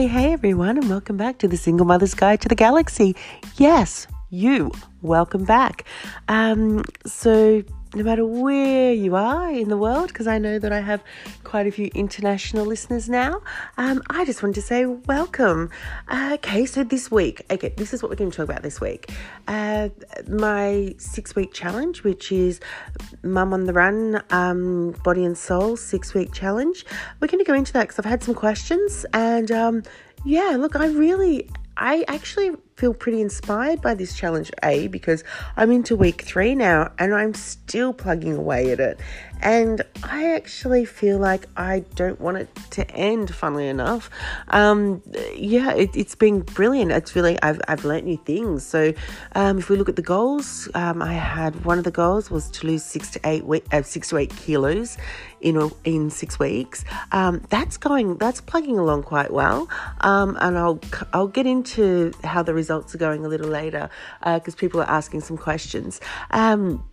Hey, hey, everyone, and welcome back to the Single Mother's Guide to the Galaxy. Yes, you, welcome back. Um, so, no matter where you are in the world, because I know that I have quite a few international listeners now, um, I just wanted to say welcome. Uh, okay, so this week, okay, this is what we're going to talk about this week. Uh, my six week challenge, which is Mum on the Run, um, Body and Soul six week challenge. We're going to go into that because I've had some questions and um, yeah, look, I really, I actually feel pretty inspired by this challenge, A, because I'm into week three now and I'm still plugging away at it. And I actually feel like I don't want it to end, funnily enough. Um, yeah, it, has been brilliant. It's really, I've, I've learnt new things. So um, if we look at the goals, um, I had one of the goals was to lose six to eight, we- uh, six to eight kilos in, a, in six weeks. Um, that's going, that's plugging along quite well. Um, and I'll, I'll get into how the results are going a little later because uh, people are asking some questions. Um,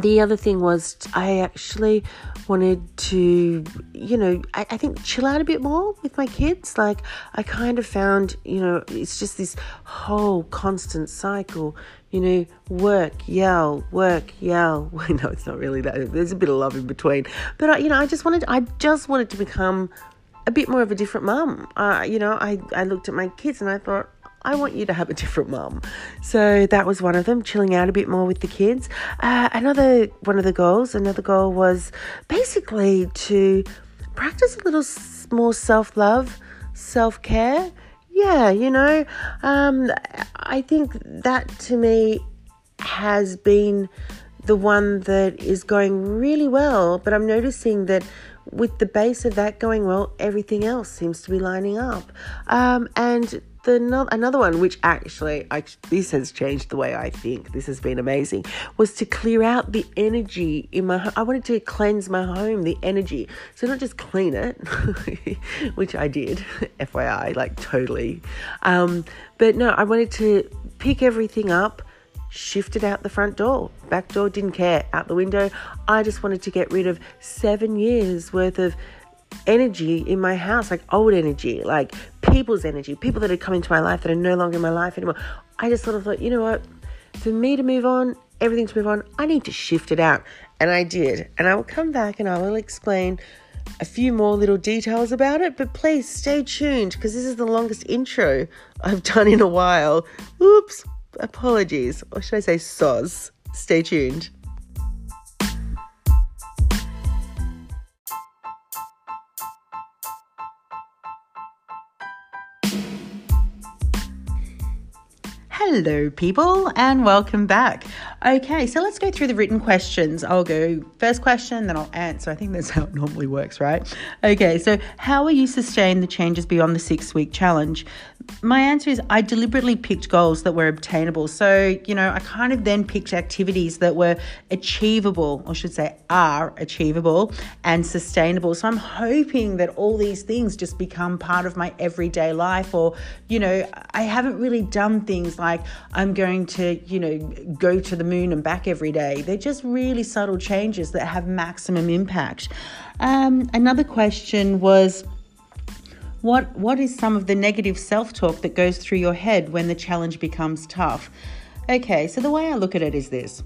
the other thing was I actually wanted to, you know, I, I, think chill out a bit more with my kids. Like I kind of found, you know, it's just this whole constant cycle. You know, work, yell, work, yell. no, it's not really that. There's a bit of love in between. But I, you know, I just wanted, I just wanted to become a bit more of a different mum. Uh, you know, I, I looked at my kids and I thought, I want you to have a different mum. So that was one of them, chilling out a bit more with the kids. Uh, another one of the goals, another goal was basically to practice a little more self love, self care. Yeah, you know, um, I think that to me has been the one that is going really well, but I'm noticing that with the base of that going well, everything else seems to be lining up. Um, and the another one, which actually I, this has changed the way I think. This has been amazing. Was to clear out the energy in my. I wanted to cleanse my home, the energy. So not just clean it, which I did, FYI, like totally. Um, but no, I wanted to pick everything up shifted out the front door. Back door didn't care. Out the window. I just wanted to get rid of seven years worth of energy in my house, like old energy, like people's energy, people that had come into my life that are no longer in my life anymore. I just sort of thought, you know what? For me to move on, everything to move on, I need to shift it out. And I did. And I will come back and I will explain a few more little details about it. But please stay tuned because this is the longest intro I've done in a while. Oops, apologies. Or should I say soz? Stay tuned. Hello, people, and welcome back. Okay, so let's go through the written questions. I'll go first question, then I'll answer. I think that's how it normally works, right? Okay, so how will you sustain the changes beyond the six week challenge? My answer is I deliberately picked goals that were obtainable. So, you know, I kind of then picked activities that were achievable, or should say, are achievable and sustainable. So I'm hoping that all these things just become part of my everyday life, or, you know, I haven't really done things like I'm going to, you know, go to the moon and back every day. They're just really subtle changes that have maximum impact. Um, another question was, what what is some of the negative self-talk that goes through your head when the challenge becomes tough? Okay, so the way I look at it is this.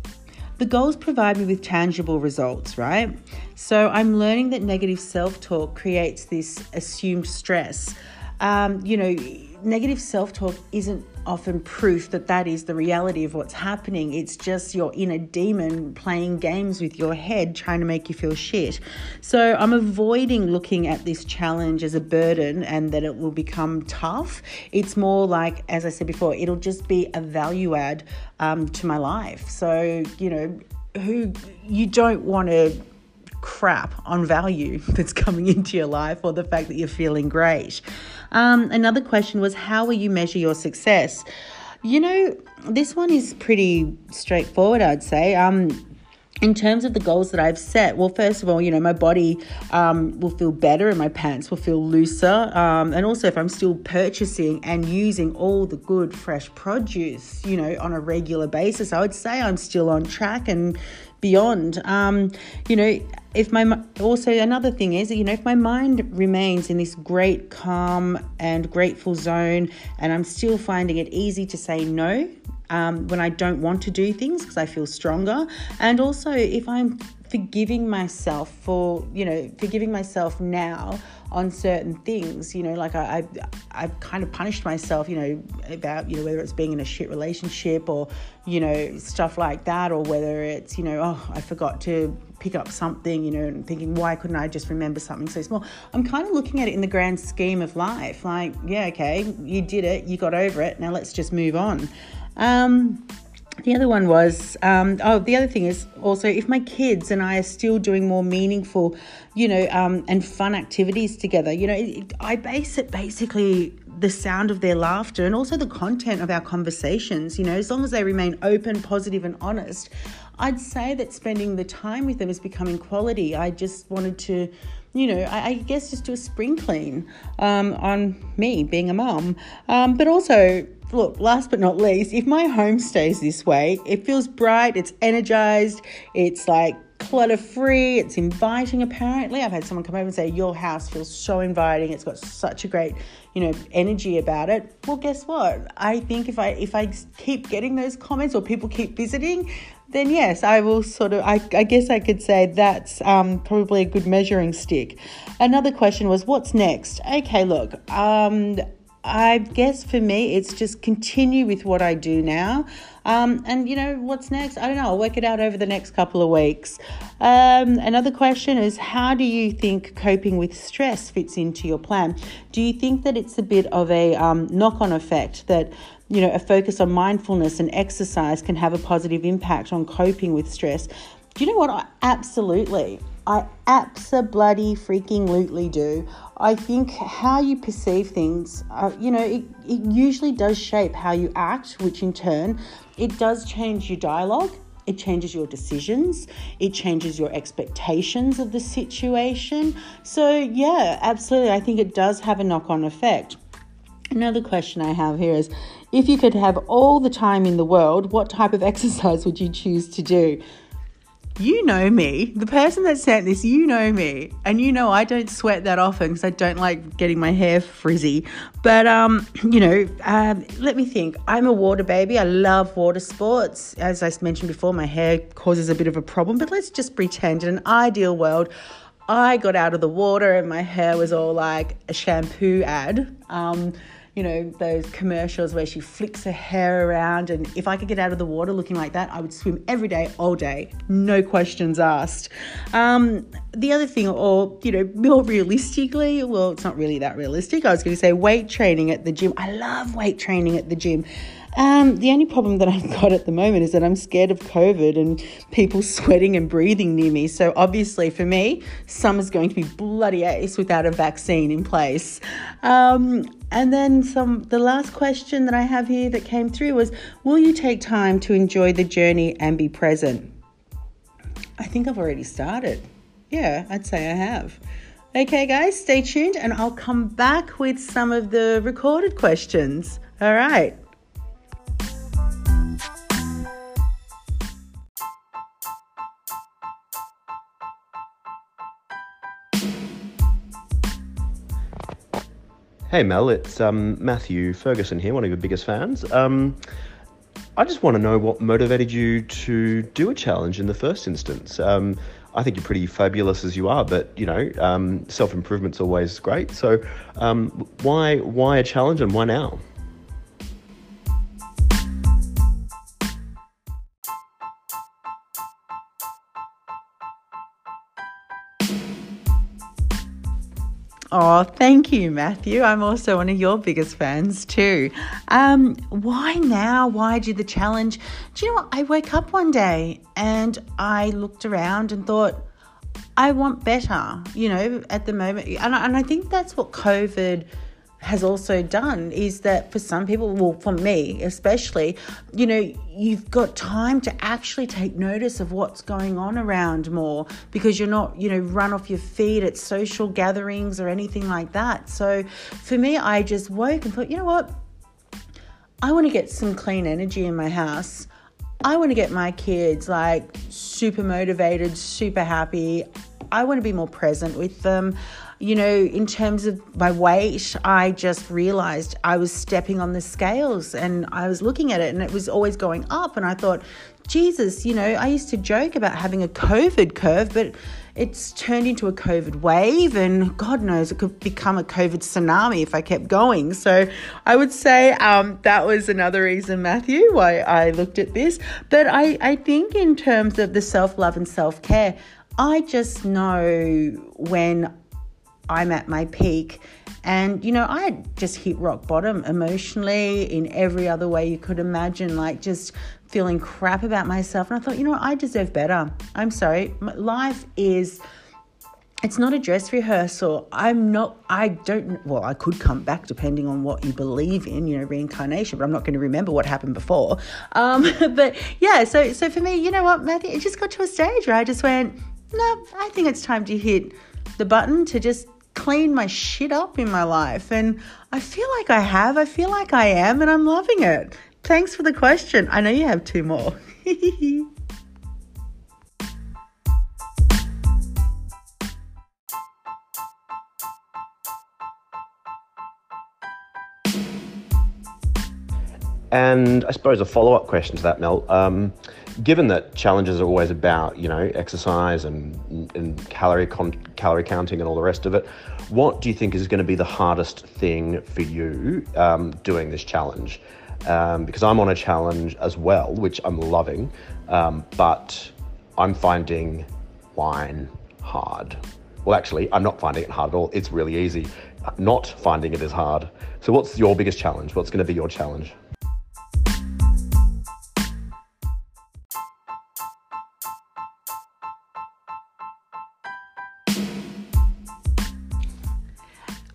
The goals provide me with tangible results, right? So I'm learning that negative self-talk creates this assumed stress. Um, you know, negative self-talk isn't often proof that that is the reality of what's happening. It's just your inner demon playing games with your head, trying to make you feel shit. So I'm avoiding looking at this challenge as a burden and that it will become tough. It's more like, as I said before, it'll just be a value add um, to my life. So, you know, who you don't want to crap on value that's coming into your life or the fact that you're feeling great. Um, another question was how will you measure your success? You know, this one is pretty straightforward, I'd say. Um, in terms of the goals that I've set, well, first of all, you know, my body um, will feel better and my pants will feel looser. Um, and also, if I'm still purchasing and using all the good fresh produce, you know, on a regular basis, I would say I'm still on track and beyond. Um, you know, if my also another thing is you know if my mind remains in this great calm and grateful zone and i'm still finding it easy to say no um, when i don't want to do things because i feel stronger and also if i'm forgiving myself for you know forgiving myself now on certain things you know like I, I I've kind of punished myself you know about you know whether it's being in a shit relationship or you know stuff like that or whether it's you know oh I forgot to pick up something you know and thinking why couldn't I just remember something so small? I'm kind of looking at it in the grand scheme of life like yeah okay you did it you got over it now let's just move on. Um the other one was um, oh the other thing is also if my kids and i are still doing more meaningful you know um, and fun activities together you know it, i base it basically the sound of their laughter and also the content of our conversations you know as long as they remain open positive and honest i'd say that spending the time with them is becoming quality i just wanted to you know, I, I, guess just do a spring clean um, on me being a mum. Um, but also, look, last but not least, if my home stays this way, it feels bright, it's energized, it's like clutter free, it's inviting apparently. I've had someone come over and say, Your house feels so inviting, it's got such a great, you know, energy about it. Well, guess what? I think if I if I keep getting those comments or people keep visiting, then yes, I will sort of, I, I guess I could say that's um, probably a good measuring stick. Another question was, what's next? Okay, look, um, I guess for me, it's just continue with what I do now. Um, and you know, what's next? I don't know. I'll work it out over the next couple of weeks. Um, another question is how do you think coping with stress fits into your plan? Do you think that it's a bit of a um, knock on effect that you know, a focus on mindfulness and exercise can have a positive impact on coping with stress. Do you know what? I absolutely, I absolutely freaking lootly do. I think how you perceive things, uh, you know, it, it usually does shape how you act, which in turn, it does change your dialogue. It changes your decisions. It changes your expectations of the situation. So, yeah, absolutely. I think it does have a knock on effect. Another question I have here is if you could have all the time in the world, what type of exercise would you choose to do? You know me, the person that sent this, you know me, and you know I don't sweat that often because I don't like getting my hair frizzy. But um, you know, um, let me think. I'm a water baby. I love water sports. As I mentioned before, my hair causes a bit of a problem. But let's just pretend in an ideal world, I got out of the water and my hair was all like a shampoo ad. Um, you know, those commercials where she flicks her hair around. And if I could get out of the water looking like that, I would swim every day, all day, no questions asked. Um, the other thing, or, you know, more realistically, well, it's not really that realistic. I was going to say weight training at the gym. I love weight training at the gym. Um, the only problem that I've got at the moment is that I'm scared of COVID and people sweating and breathing near me. So obviously, for me, summer's going to be bloody ace without a vaccine in place. Um, and then some. The last question that I have here that came through was, "Will you take time to enjoy the journey and be present?" I think I've already started. Yeah, I'd say I have. Okay, guys, stay tuned and I'll come back with some of the recorded questions. All right. Hey Mel, it's um, Matthew Ferguson here, one of your biggest fans. Um, I just want to know what motivated you to do a challenge in the first instance. Um, I think you're pretty fabulous as you are, but you know, um, self improvement's always great. So, um, why why a challenge and why now? Oh, thank you, Matthew. I'm also one of your biggest fans too. Um, why now? Why do the challenge? Do you know what? I woke up one day and I looked around and thought, I want better, you know, at the moment. And I, and I think that's what COVID has also done is that for some people, well, for me especially, you know, you've got time to actually take notice of what's going on around more because you're not, you know, run off your feet at social gatherings or anything like that. So for me, I just woke and thought, you know what? I want to get some clean energy in my house. I want to get my kids like super motivated, super happy. I want to be more present with them. You know, in terms of my weight, I just realized I was stepping on the scales and I was looking at it and it was always going up. And I thought, Jesus, you know, I used to joke about having a COVID curve, but it's turned into a COVID wave, and God knows it could become a COVID tsunami if I kept going. So I would say um, that was another reason, Matthew, why I looked at this. But I, I think, in terms of the self love and self care, I just know when I'm at my peak. And, you know, I had just hit rock bottom emotionally in every other way you could imagine, like just feeling crap about myself. And I thought, you know, I deserve better. I'm sorry. Life is. It's not a dress rehearsal. I'm not, I don't, well, I could come back depending on what you believe in, you know, reincarnation, but I'm not going to remember what happened before. Um, but yeah, so, so for me, you know what, Matthew, it just got to a stage where I just went, no, I think it's time to hit the button to just clean my shit up in my life. And I feel like I have. I feel like I am, and I'm loving it. Thanks for the question. I know you have two more. And I suppose a follow up question to that, Mel. Um, given that challenges are always about, you know, exercise and, and calorie, con- calorie counting and all the rest of it, what do you think is going to be the hardest thing for you um, doing this challenge? Um, because I'm on a challenge as well, which I'm loving, um, but I'm finding wine hard. Well, actually, I'm not finding it hard at all. It's really easy. Not finding it is hard. So, what's your biggest challenge? What's going to be your challenge?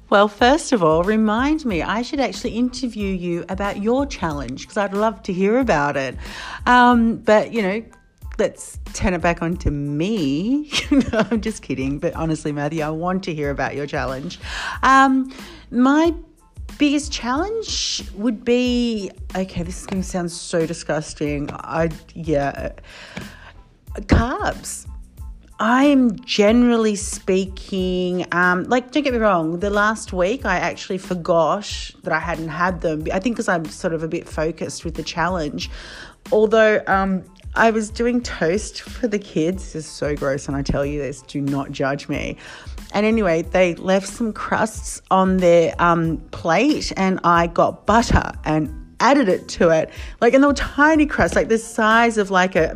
Well, first of all, remind me, I should actually interview you about your challenge because I'd love to hear about it. Um, but, you know, let's turn it back onto me. no, I'm just kidding. But honestly, Matthew, I want to hear about your challenge. Um, my biggest challenge would be okay, this is going to sound so disgusting. I, yeah, carbs. I'm generally speaking, um, like, don't get me wrong, the last week I actually forgot that I hadn't had them. I think because I'm sort of a bit focused with the challenge. Although um, I was doing toast for the kids. This is so gross, and I tell you this, do not judge me. And anyway, they left some crusts on their um, plate, and I got butter and added it to it. Like, and they were tiny crusts, like the size of like a,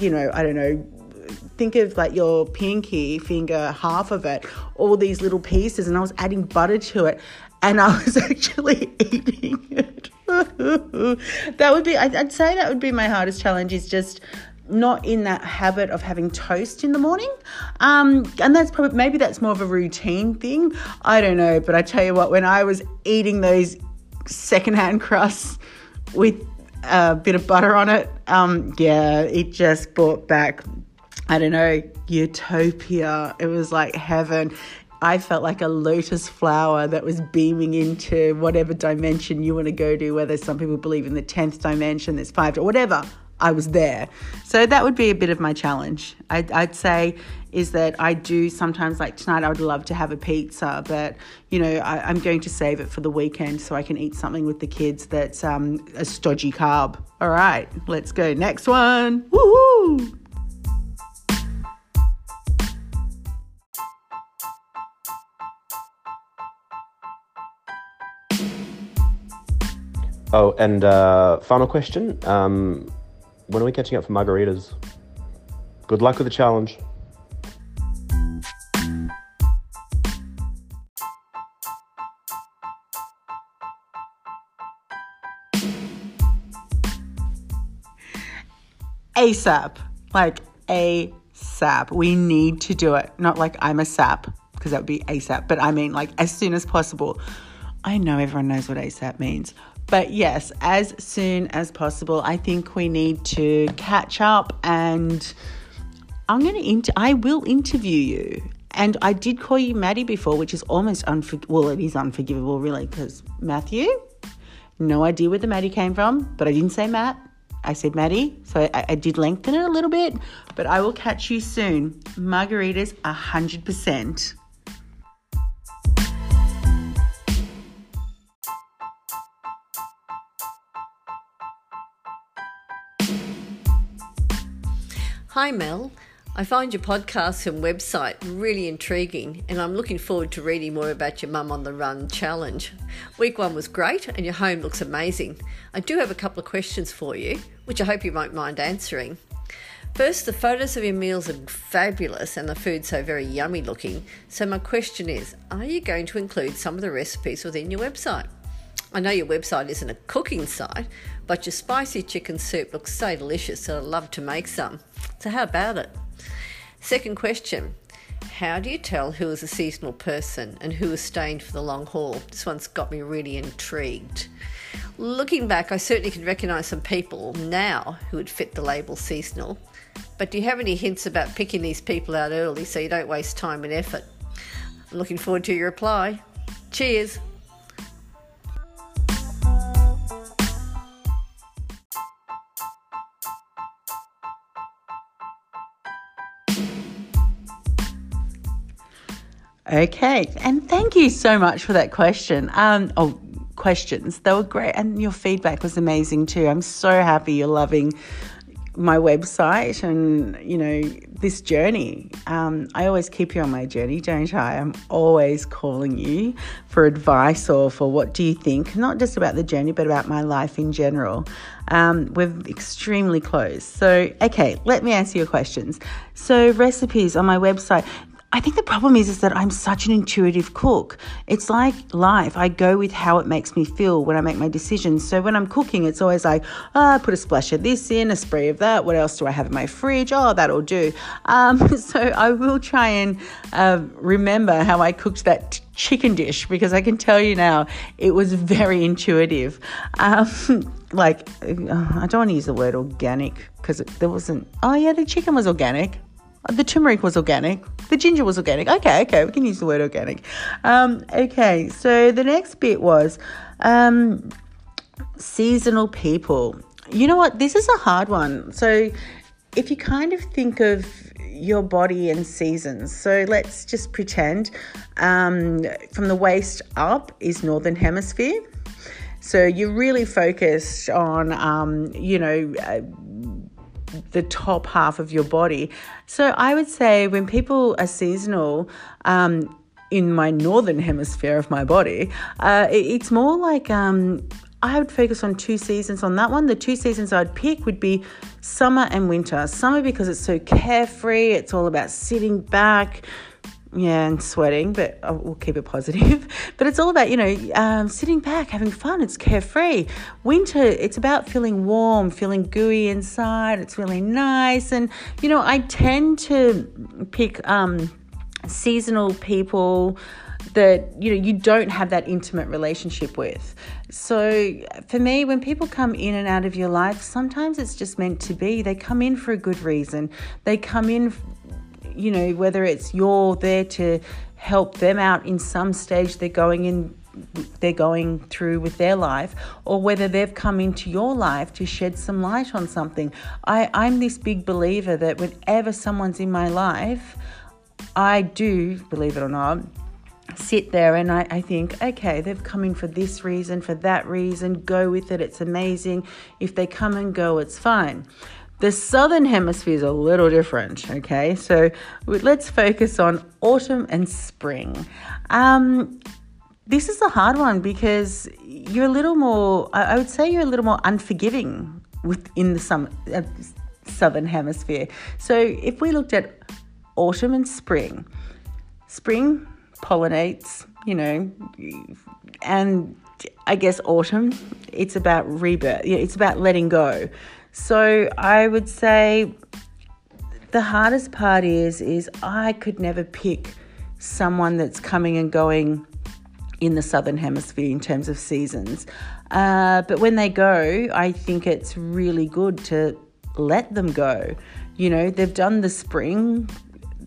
you know, I don't know, think of like your pinky finger, half of it, all these little pieces, and I was adding butter to it, and I was actually eating it. that would be, I'd say that would be my hardest challenge is just not in that habit of having toast in the morning. Um, and that's probably, maybe that's more of a routine thing. I don't know. But I tell you what, when I was eating those secondhand crusts with a bit of butter on it, um, yeah, it just brought back I don't know, utopia. It was like heaven. I felt like a lotus flower that was beaming into whatever dimension you want to go to, whether some people believe in the 10th dimension, there's five, or whatever. I was there. So that would be a bit of my challenge. I'd, I'd, say is that I do sometimes like tonight. I would love to have a pizza, but you know I, am going to save it for the weekend so I can eat something with the kids that's um, a stodgy carb. All right, let's go next one. Woohoo! Oh, and uh, final question. Um, when are we catching up for margaritas? Good luck with the challenge. ASAP. Like ASAP. We need to do it. Not like I'm a sap, because that would be ASAP, but I mean like as soon as possible. I know everyone knows what ASAP means, but yes, as soon as possible. I think we need to catch up and I'm going to inter- I will interview you. And I did call you Maddie before, which is almost unforgivable. Well, it is unforgivable, really, because Matthew, no idea where the Maddie came from, but I didn't say Matt. I said Maddie, so I, I did lengthen it a little bit, but I will catch you soon. Margaritas, 100%. Hi, Mel. I find your podcast and website really intriguing, and I'm looking forward to reading more about your Mum on the Run challenge. Week one was great, and your home looks amazing. I do have a couple of questions for you, which I hope you won't mind answering. First, the photos of your meals are fabulous and the food so very yummy looking. So, my question is Are you going to include some of the recipes within your website? I know your website isn't a cooking site, but your spicy chicken soup looks so delicious that I'd love to make some. So, how about it? Second question How do you tell who is a seasonal person and who is staying for the long haul? This one's got me really intrigued. Looking back, I certainly can recognise some people now who would fit the label seasonal. But do you have any hints about picking these people out early so you don't waste time and effort? I'm looking forward to your reply. Cheers! Okay, and thank you so much for that question. Um, oh, questions. They were great, and your feedback was amazing too. I'm so happy you're loving my website and you know this journey. Um, I always keep you on my journey, don't I? I'm always calling you for advice or for what do you think, not just about the journey, but about my life in general. Um, we're extremely close. So, okay, let me answer your questions. So, recipes on my website. I think the problem is is that I'm such an intuitive cook. It's like life. I go with how it makes me feel when I make my decisions. So when I'm cooking, it's always like, oh, put a splash of this in, a spray of that. What else do I have in my fridge? Oh, that'll do. Um, so I will try and uh, remember how I cooked that t- chicken dish because I can tell you now it was very intuitive. Um, like uh, I don't want to use the word organic because there wasn't. Oh yeah, the chicken was organic. The turmeric was organic. The ginger was organic. Okay, okay, we can use the word organic. Um, okay, so the next bit was um, seasonal people. You know what? This is a hard one. So if you kind of think of your body and seasons, so let's just pretend um, from the waist up is northern hemisphere. So you're really focused on, um, you know, uh, the top half of your body. So I would say when people are seasonal, um, in my northern hemisphere of my body, uh, it's more like um, I would focus on two seasons on that one. The two seasons I'd pick would be summer and winter. Summer because it's so carefree, it's all about sitting back, yeah, and sweating, but uh, we'll keep it positive. But it's all about, you know, um, sitting back, having fun. It's carefree. Winter, it's about feeling warm, feeling gooey inside. It's really nice. And, you know, I tend to pick um, seasonal people that you know you don't have that intimate relationship with so for me when people come in and out of your life sometimes it's just meant to be they come in for a good reason they come in you know, whether it's you're there to help them out in some stage they're going in they're going through with their life or whether they've come into your life to shed some light on something. I, I'm this big believer that whenever someone's in my life, I do, believe it or not, sit there and I, I think, okay, they've come in for this reason, for that reason, go with it, it's amazing. If they come and go, it's fine. The southern hemisphere is a little different, okay? So let's focus on autumn and spring. Um, this is a hard one because you're a little more, I would say you're a little more unforgiving within the summer, uh, southern hemisphere. So if we looked at autumn and spring, spring pollinates, you know, and I guess autumn, it's about rebirth, it's about letting go. So I would say the hardest part is is I could never pick someone that's coming and going in the southern hemisphere in terms of seasons. Uh, but when they go, I think it's really good to let them go. You know, they've done the spring,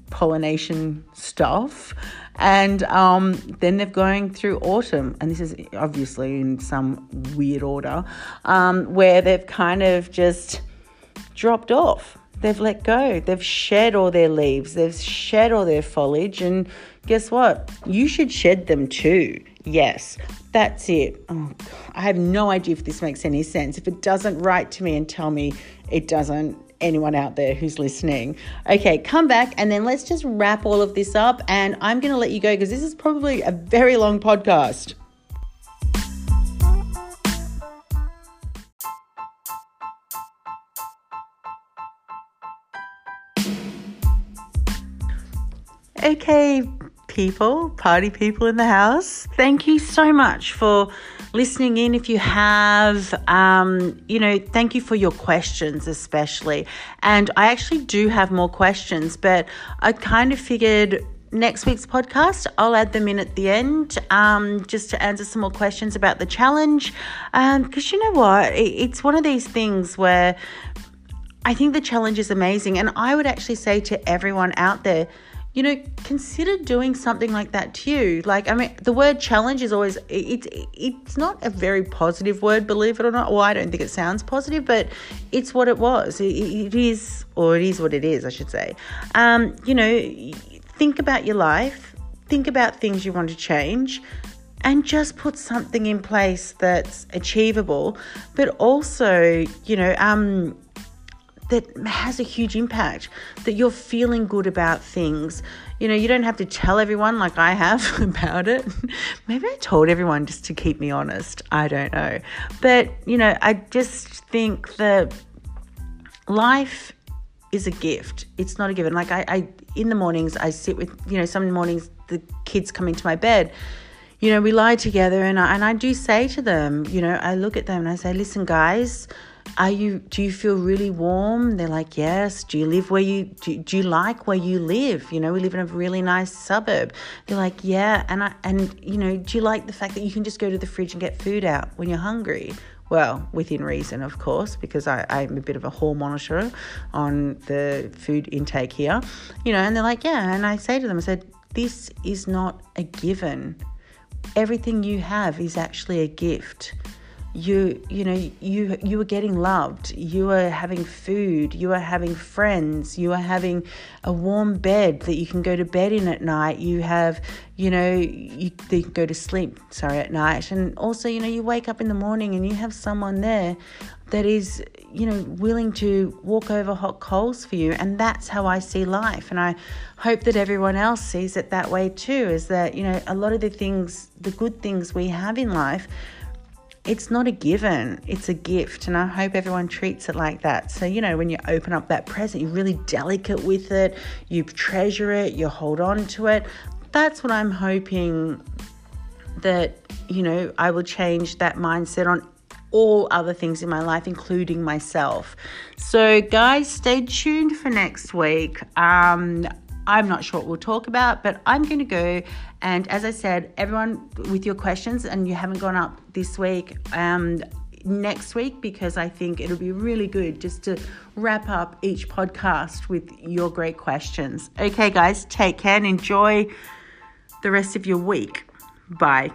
pollination stuff. And um, then they're going through autumn, and this is obviously in some weird order, um, where they've kind of just dropped off. They've let go. They've shed all their leaves. They've shed all their foliage. And guess what? You should shed them too. Yes, that's it. Oh, I have no idea if this makes any sense. If it doesn't, write to me and tell me it doesn't anyone out there who's listening. Okay, come back and then let's just wrap all of this up. And I'm going to let you go because this is probably a very long podcast. Okay, people, party people in the house, thank you so much for listening in. If you have, um, you know, thank you for your questions, especially. And I actually do have more questions, but I kind of figured next week's podcast, I'll add them in at the end um, just to answer some more questions about the challenge. Because um, you know what? It, it's one of these things where I think the challenge is amazing. And I would actually say to everyone out there, you know, consider doing something like that too. Like, I mean, the word challenge is always, it's, it's not a very positive word, believe it or not. Well, I don't think it sounds positive, but it's what it was. it, it is, or it is what it is, I should say. Um, you know, think about your life, think about things you want to change, and just put something in place that's achievable, but also, you know, um, that has a huge impact, that you're feeling good about things. You know, you don't have to tell everyone like I have about it. Maybe I told everyone just to keep me honest. I don't know. But, you know, I just think that life is a gift. It's not a given. Like I, I in the mornings I sit with, you know, some mornings the kids come into my bed you know, we lie together and I, and I do say to them, you know, I look at them and I say, listen, guys, are you do you feel really warm? They're like yes. Do you live where you do, do you like where you live? You know we live in a really nice suburb. They're like yeah. And i and you know do you like the fact that you can just go to the fridge and get food out when you're hungry? Well, within reason, of course, because I, I'm a bit of a hall monitor on the food intake here, you know, and they're like, yeah. And I say to them, I said, this is not a given. Everything you have is actually a gift you you know you you are getting loved you are having food you are having friends you are having a warm bed that you can go to bed in at night. You have you know you, you can go to sleep sorry at night. And also you know you wake up in the morning and you have someone there that is you know willing to walk over hot coals for you. And that's how I see life. And I hope that everyone else sees it that way too is that you know a lot of the things the good things we have in life it's not a given, it's a gift. And I hope everyone treats it like that. So, you know, when you open up that present, you're really delicate with it, you treasure it, you hold on to it. That's what I'm hoping that, you know, I will change that mindset on all other things in my life, including myself. So, guys, stay tuned for next week. Um, I'm not sure what we'll talk about, but I'm going to go. And as I said, everyone with your questions, and you haven't gone up this week, um, next week, because I think it'll be really good just to wrap up each podcast with your great questions. Okay, guys, take care and enjoy the rest of your week. Bye.